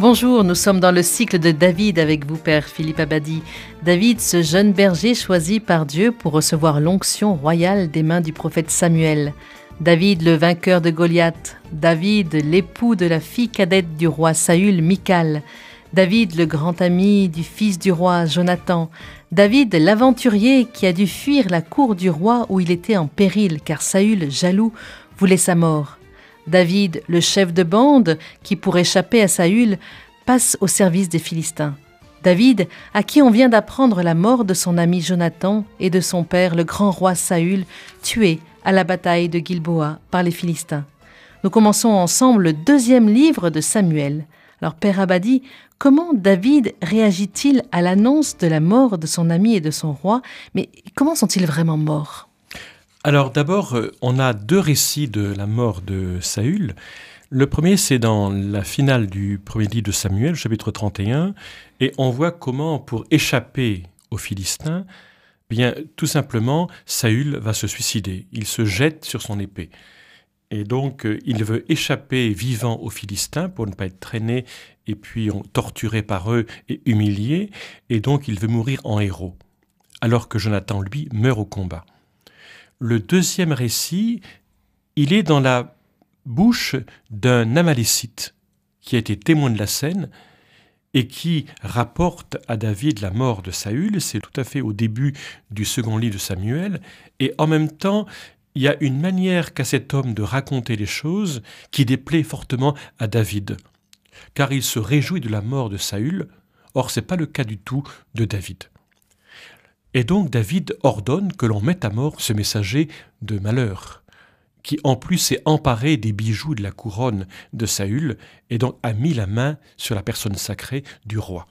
Bonjour, nous sommes dans le cycle de David avec vous, Père Philippe Abadi. David, ce jeune berger choisi par Dieu pour recevoir l'onction royale des mains du prophète Samuel. David, le vainqueur de Goliath. David, l'époux de la fille cadette du roi Saül, Michal. David, le grand ami du fils du roi, Jonathan. David, l'aventurier qui a dû fuir la cour du roi où il était en péril car Saül, jaloux, voulait sa mort. David, le chef de bande, qui pour échapper à Saül, passe au service des Philistins. David, à qui on vient d'apprendre la mort de son ami Jonathan et de son père, le grand roi Saül, tué à la bataille de Gilboa par les Philistins. Nous commençons ensemble le deuxième livre de Samuel. Alors, Père Abadi, comment David réagit-il à l'annonce de la mort de son ami et de son roi? Mais comment sont-ils vraiment morts? Alors d'abord, euh, on a deux récits de la mort de Saül. Le premier, c'est dans la finale du premier livre de Samuel, chapitre 31, et on voit comment, pour échapper aux Philistins, bien tout simplement, Saül va se suicider. Il se jette sur son épée. Et donc, euh, il veut échapper vivant aux Philistins pour ne pas être traîné et puis torturé par eux et humilié. Et donc, il veut mourir en héros. Alors que Jonathan, lui, meurt au combat. Le deuxième récit, il est dans la bouche d'un Amalécite qui a été témoin de la scène et qui rapporte à David la mort de Saül. C'est tout à fait au début du second livre de Samuel. Et en même temps, il y a une manière qu'a cet homme de raconter les choses qui déplaît fortement à David, car il se réjouit de la mort de Saül. Or, ce n'est pas le cas du tout de David. Et donc David ordonne que l'on mette à mort ce messager de malheur, qui en plus s'est emparé des bijoux de la couronne de Saül, et donc a mis la main sur la personne sacrée du roi.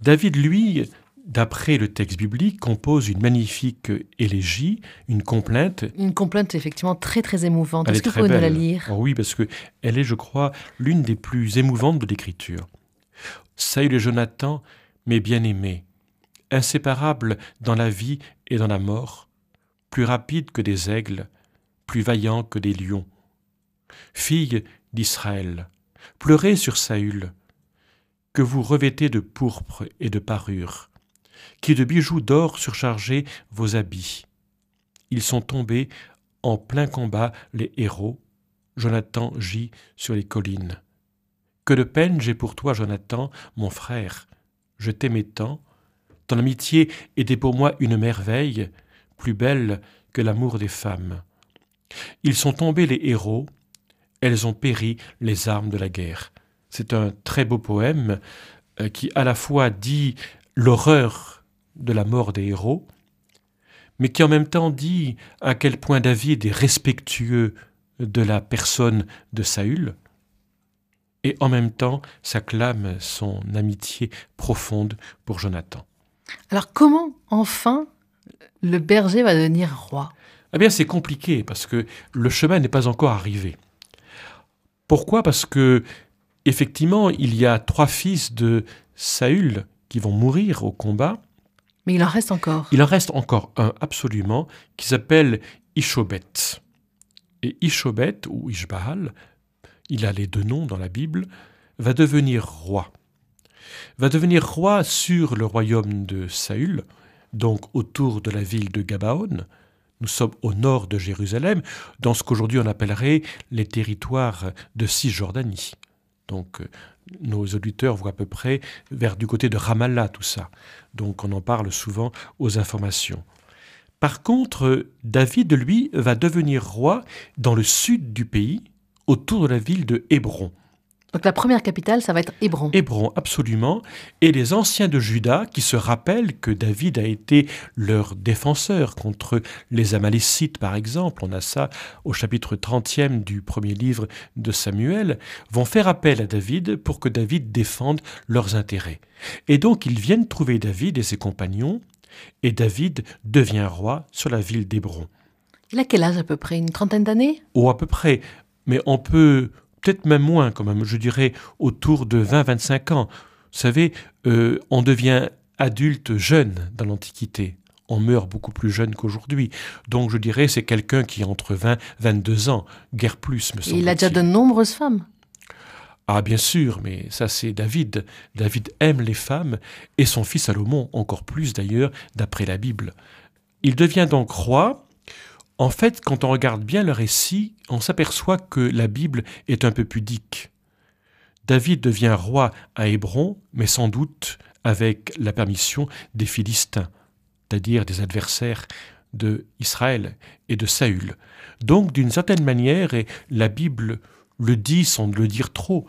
David, lui, d'après le texte biblique, compose une magnifique élégie, une complainte. Une complainte effectivement très très émouvante. Est-ce que vous pouvez nous la lire? Oh Oui, parce qu'elle est, je crois, l'une des plus émouvantes de l'Écriture. Saül et Jonathan, mes bien-aimés, inséparable dans la vie et dans la mort, plus rapide que des aigles, plus vaillant que des lions. Fille d'Israël, pleurez sur Saül, que vous revêtez de pourpre et de parure, qui de bijoux d'or surchargez vos habits. Ils sont tombés en plein combat les héros, Jonathan gît sur les collines. Que de peine j'ai pour toi, Jonathan, mon frère. Je t'aimais tant, ton amitié était pour moi une merveille, plus belle que l'amour des femmes. Ils sont tombés les héros, elles ont péri les armes de la guerre. C'est un très beau poème euh, qui à la fois dit l'horreur de la mort des héros, mais qui en même temps dit à quel point David est respectueux de la personne de Saül, et en même temps s'acclame son amitié profonde pour Jonathan. Alors comment enfin le berger va devenir roi? Eh bien c'est compliqué parce que le chemin n'est pas encore arrivé. Pourquoi? Parce que effectivement il y a trois fils de Saül qui vont mourir au combat. Mais il en reste encore. Il en reste encore un absolument qui s'appelle Ishobet. Et Ishobet ou Ishbaal, il a les deux noms dans la Bible, va devenir roi va devenir roi sur le royaume de Saül, donc autour de la ville de Gabaon. Nous sommes au nord de Jérusalem, dans ce qu'aujourd'hui on appellerait les territoires de Cisjordanie. Donc euh, nos auditeurs voient à peu près vers du côté de Ramallah tout ça. Donc on en parle souvent aux informations. Par contre, David, lui, va devenir roi dans le sud du pays, autour de la ville de Hébron. Donc la première capitale, ça va être Hébron. Hébron, absolument. Et les anciens de Juda, qui se rappellent que David a été leur défenseur contre les Amalécites, par exemple, on a ça au chapitre 30e du premier livre de Samuel, vont faire appel à David pour que David défende leurs intérêts. Et donc ils viennent trouver David et ses compagnons, et David devient roi sur la ville d'Hébron. Il a quel âge à peu près? Une trentaine d'années? Ou à peu près. Mais on peut peut-être même moins quand même, je dirais autour de 20-25 ans. Vous savez, euh, on devient adulte jeune dans l'Antiquité. On meurt beaucoup plus jeune qu'aujourd'hui. Donc je dirais c'est quelqu'un qui a entre 20 22 ans, guère plus me semble Il a déjà de nombreuses femmes. Ah bien sûr, mais ça c'est David. David aime les femmes, et son fils Salomon encore plus d'ailleurs, d'après la Bible. Il devient donc roi. En fait, quand on regarde bien le récit, on s'aperçoit que la Bible est un peu pudique. David devient roi à Hébron, mais sans doute avec la permission des Philistins, c'est-à-dire des adversaires de Israël et de Saül. Donc, d'une certaine manière, et la Bible le dit sans le dire trop,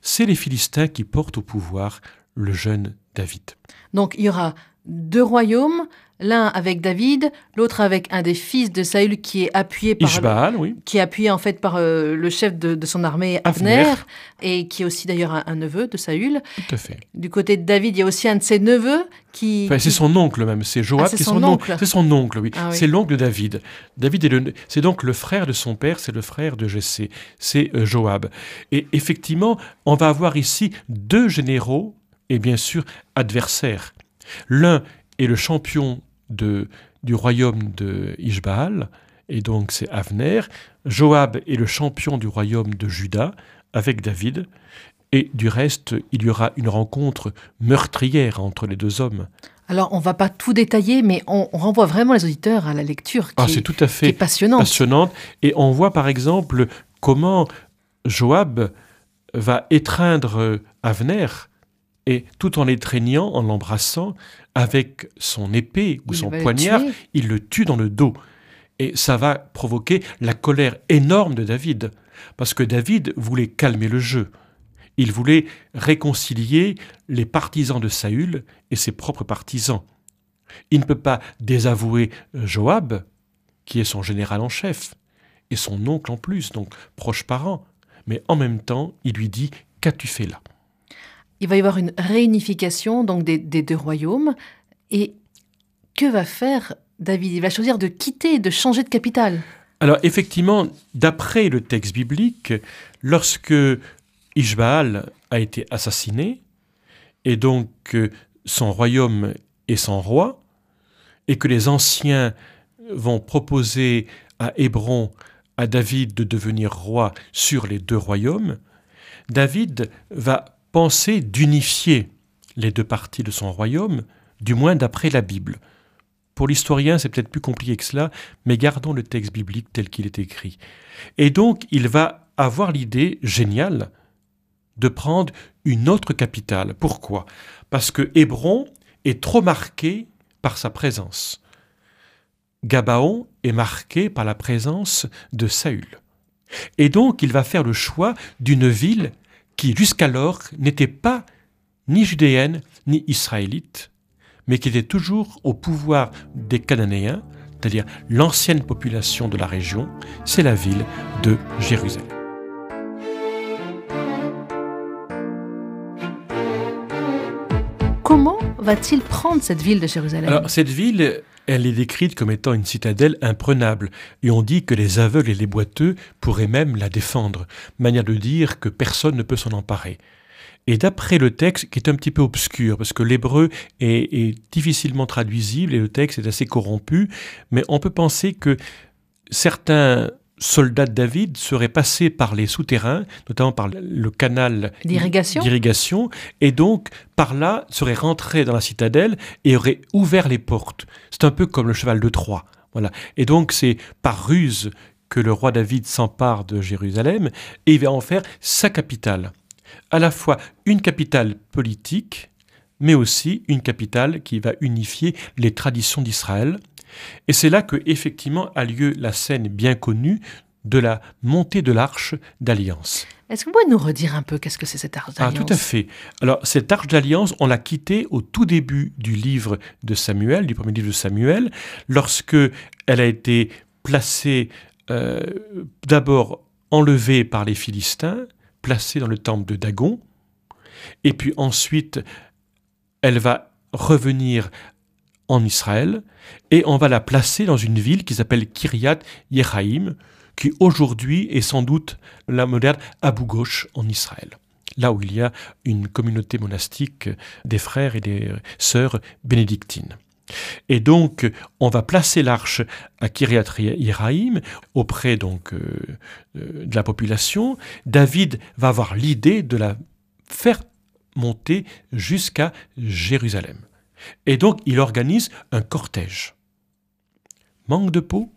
c'est les Philistins qui portent au pouvoir le jeune David. Donc, il y aura deux royaumes, l'un avec David, l'autre avec un des fils de Saül qui est appuyé par oui. qui est appuyé en fait par euh, le chef de, son armée Abner, et qui est aussi d'ailleurs un, neveu de Saül. Tout à fait. Du côté de David, il y a aussi un de ses neveux qui. c'est son oncle même, c'est Joab ah, qui est son, oncle. C'est son oncle, oui. Ah c'est l'oncle de David. David est le, c'est donc le frère de son père, c'est le frère de Jessé, c'est euh, Joab. Et effectivement, on va avoir ici deux généraux et bien sûr adversaires. L'un est le champion de, du royaume de Ishbaal, et donc c'est Avner. Joab est le champion du royaume de Juda, avec David. Et du reste, il y aura une rencontre meurtrière entre les deux hommes. Alors, on va pas tout détailler, mais on, renvoie vraiment les auditeurs à la lecture qui, ah, c'est tout à fait passionnante. passionnante. Et on voit par exemple comment Joab va étreindre Avner et tout en l'étreignant, en l'embrassant, avec son épée ou son poignard, il le tue dans le dos. Et ça va provoquer la colère énorme de David, parce que David voulait calmer le jeu. Il voulait réconcilier les partisans de Saül et ses propres partisans. Il ne peut pas désavouer Joab, qui est son général en chef, et son oncle en plus, donc proche parent. Mais en même temps, il lui dit Qu'as-tu fait là? Il va y avoir une réunification donc des, deux royaumes. Et que va faire David? Il va choisir de quitter, de changer de capitale. Alors effectivement, d'après le texte biblique, lorsque Ishbaal a été assassiné, et donc son royaume est sans roi, et que les anciens vont proposer à Hébron, à David de devenir roi sur les deux royaumes, David va penser d'unifier les deux parties de son royaume, du moins d'après la Bible. Pour l'historien, c'est peut-être plus compliqué que cela, mais gardons le texte biblique tel qu'il est écrit. Et donc, il va avoir l'idée géniale de prendre une autre capitale. Pourquoi? Parce que Hébron est trop marqué par sa présence. Gabaon est marqué par la présence de Saül. Et donc, il va faire le choix d'une ville qui jusqu'alors n'était pas ni judéenne ni israélite, mais qui était toujours au pouvoir des Cananéens, c'est-à-dire l'ancienne population de la région, c'est la ville de Jérusalem. Va-t-il prendre cette ville de Jérusalem? Cette ville, elle est décrite comme étant une citadelle imprenable, et on dit que les aveugles et les boiteux pourraient même la défendre, manière de dire que personne ne peut s'en emparer. Et d'après le texte, qui est un petit peu obscur, parce que l'hébreu est, difficilement traduisible et le texte est assez corrompu, mais on peut penser que certains soldats de David seraient passés par les souterrains, notamment par le canal d'irrigation, et donc par là seraient rentrés dans la citadelle et auraient ouvert les portes. C'est un peu comme le cheval de Troie. Voilà. Et donc c'est par ruse que le roi David s'empare de Jérusalem et il va en faire sa capitale. À la fois une capitale politique, mais aussi une capitale qui va unifier les traditions d'Israël et c'est là que effectivement a lieu la scène bien connue de la montée de l'arche d'alliance. Est-ce que vous pouvez nous redire un peu qu'est-ce que c'est cette arche d'alliance Ah, tout à fait. Alors, cette arche d'alliance, on l'a quittée au tout début du livre de Samuel, du premier livre de Samuel, lorsque elle a été placée, euh, d'abord enlevée par les Philistins, placée dans le temple de Dagon, et puis ensuite, elle va revenir en Israël, et on va la placer dans une ville qui s'appelle Kiryat Yehaim, qui aujourd'hui est sans doute la moderne Abu Ghosh en Israël, là où il y a une communauté monastique des frères et des sœurs bénédictines. Et donc, on va placer l'arche à Kiryat Iraïm, auprès donc euh, euh, de la population. David va avoir l'idée de la faire monter jusqu'à Jérusalem. Et donc, il organise un cortège. Manque de peau,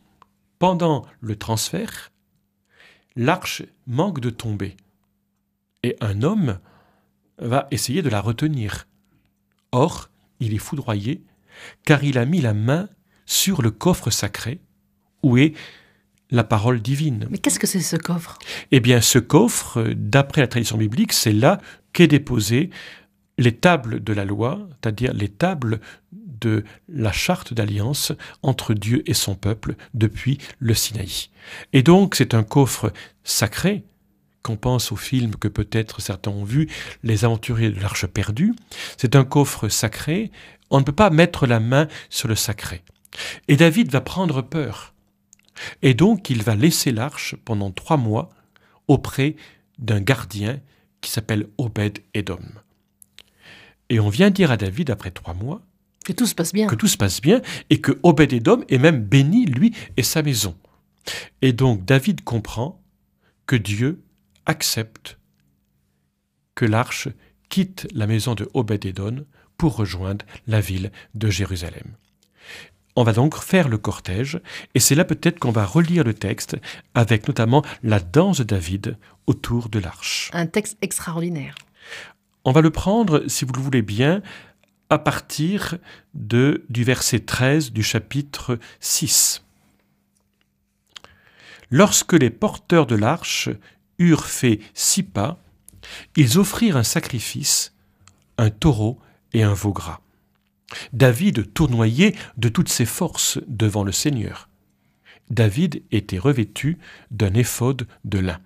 pendant le transfert, l'arche manque de tomber. Et un homme va essayer de la retenir. Or, il est foudroyé, car il a mis la main sur le coffre sacré, où est la parole divine. Mais qu'est-ce que c'est ce coffre? Eh bien, ce coffre, d'après la tradition biblique, c'est là qu'est déposé les tables de la loi, c'est-à-dire les tables de la charte d'alliance entre Dieu et son peuple depuis le Sinaï. Et donc c'est un coffre sacré, qu'on pense au film que peut-être certains ont vu, Les aventuriers de l'Arche perdue, c'est un coffre sacré, on ne peut pas mettre la main sur le sacré. Et David va prendre peur. Et donc il va laisser l'arche pendant trois mois auprès d'un gardien qui s'appelle Obed Edom. Et on vient dire à David, après trois mois, que tout se passe bien. Que tout se passe bien et que Obed-Edom est même béni, lui et sa maison. Et donc David comprend que Dieu accepte que l'arche quitte la maison de Obed-Edom pour rejoindre la ville de Jérusalem. On va donc faire le cortège, et c'est là peut-être qu'on va relire le texte, avec notamment la danse de David autour de l'arche. Un texte extraordinaire. On va le prendre, si vous le voulez bien, à partir de, du verset 13 du chapitre 6. Lorsque les porteurs de l'arche eurent fait six pas, ils offrirent un sacrifice, un taureau et un veau gras. David tournoyait de toutes ses forces devant le Seigneur. David était revêtu d'un éphode de lin.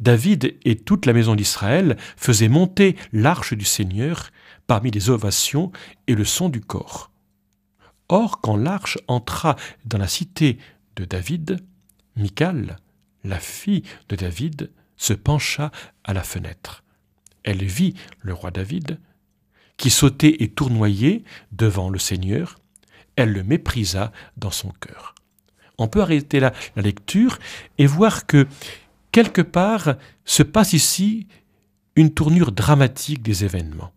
David et toute la maison d'Israël faisaient monter l'arche du Seigneur parmi les ovations et le son du corps. Or, quand l'arche entra dans la cité de David, Michal, la fille de David, se pencha à la fenêtre. Elle vit le roi David, qui sautait et tournoyait devant le Seigneur. Elle le méprisa dans son cœur. On peut arrêter là la lecture et voir que quelque part se passe ici une tournure dramatique des événements.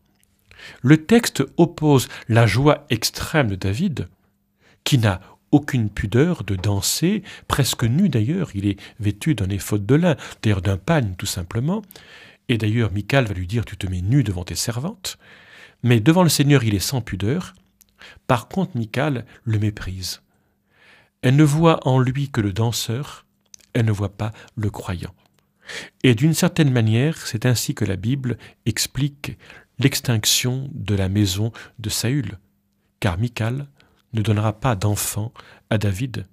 Le texte oppose la joie extrême de David, qui n'a aucune pudeur de danser, presque nu d'ailleurs, il est vêtu d'un éphode de lin, d'ailleurs d'un pagne tout simplement, et d'ailleurs Michal va lui dire tu te mets nu devant tes servantes, mais devant le Seigneur il est sans pudeur, par contre Michal le méprise. Elle ne voit en lui que le danseur, elle ne voit pas le croyant. Et d'une certaine manière, c'est ainsi que la Bible explique l'extinction de la maison de Saül, car Michal ne donnera pas d'enfant à David.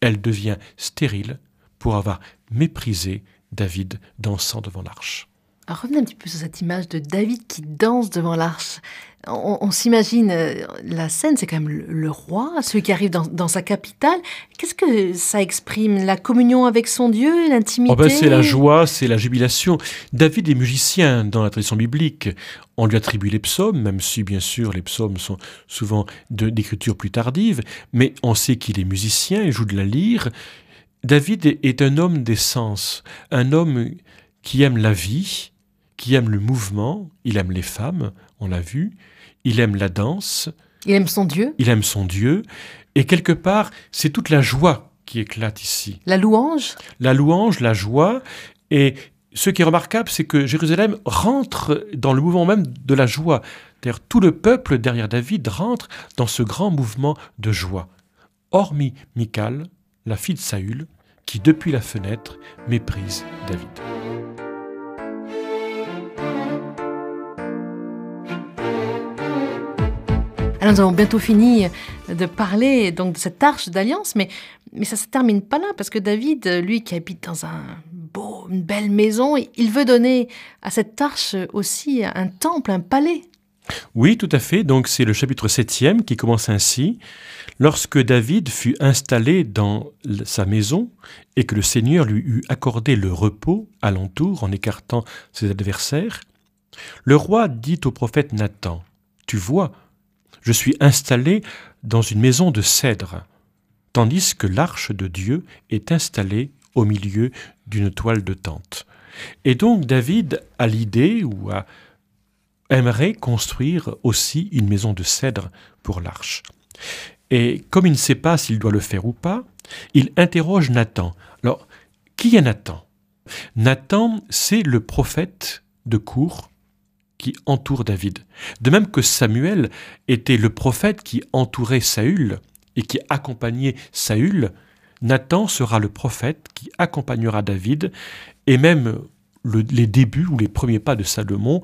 Elle devient stérile pour avoir méprisé David dansant devant l'arche. Revenez un petit peu sur cette image de David qui danse devant l'arche on, s'imagine euh, la scène, c'est quand même le, roi, celui qui arrive dans, sa capitale. Qu'est-ce que ça exprime? La communion avec son Dieu, l'intimité? Oh ben, C'est la joie, c'est la jubilation. David est musicien dans la tradition biblique. On lui attribue les psaumes, même si bien sûr les psaumes sont souvent d'écriture plus tardive, mais on sait qu'il est musicien, il joue de la lyre. David est un homme d'essence, un homme qui aime la vie, qui aime le mouvement, il aime les femmes, on l'a vu, il aime la danse. Il aime son Dieu. Il aime son Dieu. Et quelque part, c'est toute la joie qui éclate ici. La louange La louange, la joie. Et ce qui est remarquable, c'est que Jérusalem rentre dans le mouvement même de la joie. D'ailleurs, tout le peuple derrière David rentre dans ce grand mouvement de joie. Hormis Michal, la fille de Saül, qui depuis la fenêtre méprise David. Alors nous avons bientôt fini de parler donc de cette arche d'alliance, mais, mais ça ne se termine pas là, parce que David, lui qui habite dans un beau, une belle maison, il veut donner à cette arche aussi un temple, un palais. Oui, tout à fait. Donc c'est le chapitre 7 qui commence ainsi. Lorsque David fut installé dans sa maison et que le Seigneur lui eut accordé le repos alentour en écartant ses adversaires, le roi dit au prophète Nathan, Tu vois, Je suis installé dans une maison de cèdre, tandis que l'arche de Dieu est installée au milieu d'une toile de tente. Et donc David a l'idée ou a, aimerait construire aussi une maison de cèdre pour l'arche. Et comme il ne sait pas s'il doit le faire ou pas, il interroge Nathan. Alors, qui est Nathan? Nathan, c'est le prophète de cour qui entoure David. De même que Samuel était le prophète qui entourait Saül et qui accompagnait Saül, Nathan sera le prophète qui accompagnera David et même les débuts ou les premiers pas de Salomon,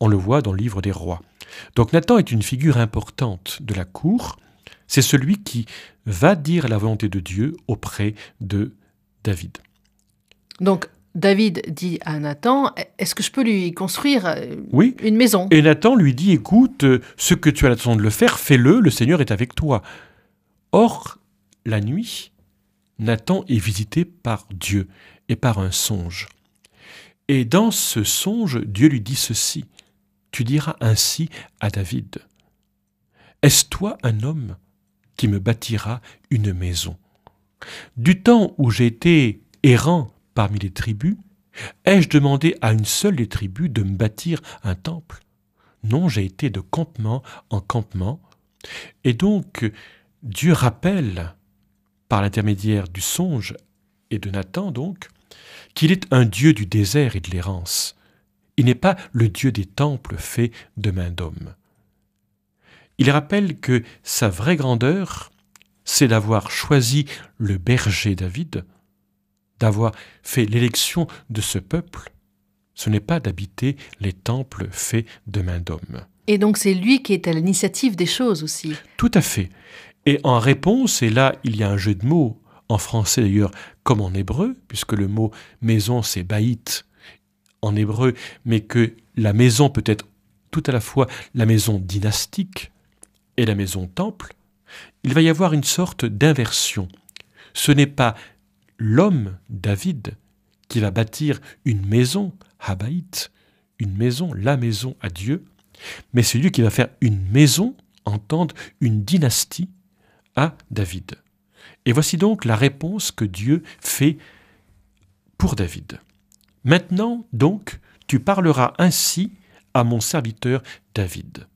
on le voit dans le livre des rois. Donc Nathan est une figure importante de la cour, c'est celui qui va dire la volonté de Dieu auprès de David. David dit à Nathan, est-ce que je peux lui construire euh, oui. une maison? Et Nathan lui dit, écoute, euh, ce que tu as l'intention de le faire, fais-le, le Seigneur est avec toi. Or, la nuit, Nathan est visité par Dieu et par un songe. Et dans ce songe, Dieu lui dit ceci, tu diras ainsi à David, Est-ce toi un homme qui me bâtira une maison? Du temps où j'étais errant parmi les tribus Ai-je demandé à une seule des tribus de me bâtir un temple? Non, j'ai été de campement en campement. Et donc, Dieu rappelle, par l'intermédiaire du songe et de Nathan donc, qu'il est un Dieu du désert et de l'errance. Il n'est pas le Dieu des temples faits de main d'homme. Il rappelle que sa vraie grandeur, c'est d'avoir choisi le berger David, d'avoir fait l'élection de ce peuple, ce n'est pas d'habiter les temples faits de main d'homme. Et donc c'est lui qui est à l'initiative des choses aussi. Tout à fait. Et en réponse, et là il y a un jeu de mots, en français d'ailleurs comme en hébreu, puisque le mot maison c'est baït en hébreu, mais que la maison peut être tout à la fois la maison dynastique et la maison temple, il va y avoir une sorte d'inversion. Ce n'est pas l'homme, David, qui va bâtir une maison, Habaït, une maison, la maison à Dieu, mais c'est lui qui va faire une maison, entendre une dynastie à David. Et voici donc la réponse que Dieu fait pour David. Maintenant, donc, tu parleras ainsi à mon serviteur David.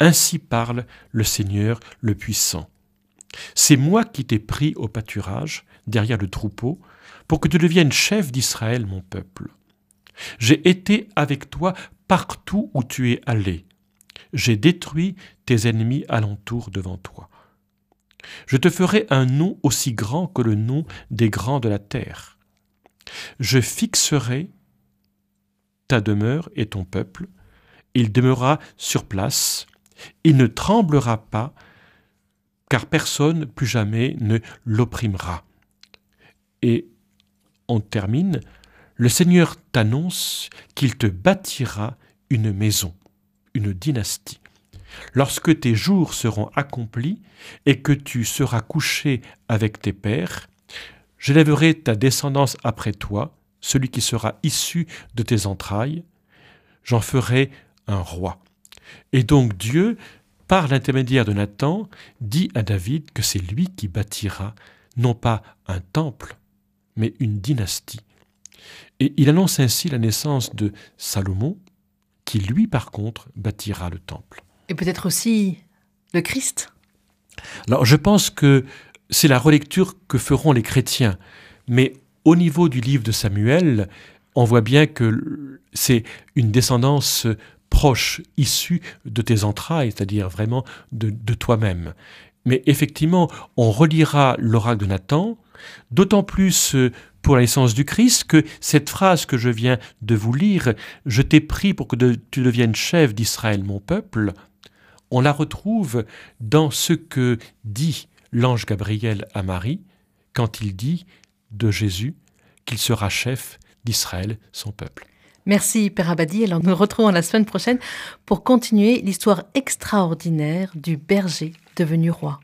Ainsi parle le Seigneur le puissant. C'est moi qui t'ai pris au pâturage, derrière le troupeau, pour que tu deviennes chef d'Israël, mon peuple. J'ai été avec toi partout où tu es allé. J'ai détruit tes ennemis alentour devant toi. Je te ferai un nom aussi grand que le nom des grands de la terre. Je fixerai ta demeure et ton peuple. Il demeurera sur place. Il ne tremblera pas, car personne plus jamais ne l'opprimera. Et on termine, le Seigneur t'annonce qu'il te bâtira une maison, une dynastie. Lorsque tes jours seront accomplis et que tu seras couché avec tes pères, j'élèverai ta descendance après toi, celui qui sera issu de tes entrailles, j'en ferai un roi. Et donc Dieu, par l'intermédiaire de Nathan, dit à David que c'est lui qui bâtira non pas un temple, mais une dynastie. Et il annonce ainsi la naissance de Salomon, qui lui par contre bâtira le temple. Et peut-être aussi le Christ Alors je pense que c'est la relecture que feront les chrétiens, mais au niveau du livre de Samuel, on voit bien que c'est une descendance proche, issue de tes entrailles, c'est-à-dire vraiment de, de toi-même. Mais effectivement, on relira l'oracle de Nathan, d'autant plus euh, pour la naissance du Christ que cette phrase que je viens de vous lire, je t'ai pris pour que tu deviennes chef d'Israël, mon peuple, on la retrouve dans ce que dit l'ange Gabriel à Marie quand il dit de Jésus qu'il sera chef d'Israël, son peuple. Merci Père Abadi. Alors nous nous retrouvons la semaine prochaine pour continuer l'histoire extraordinaire du berger devenu roi.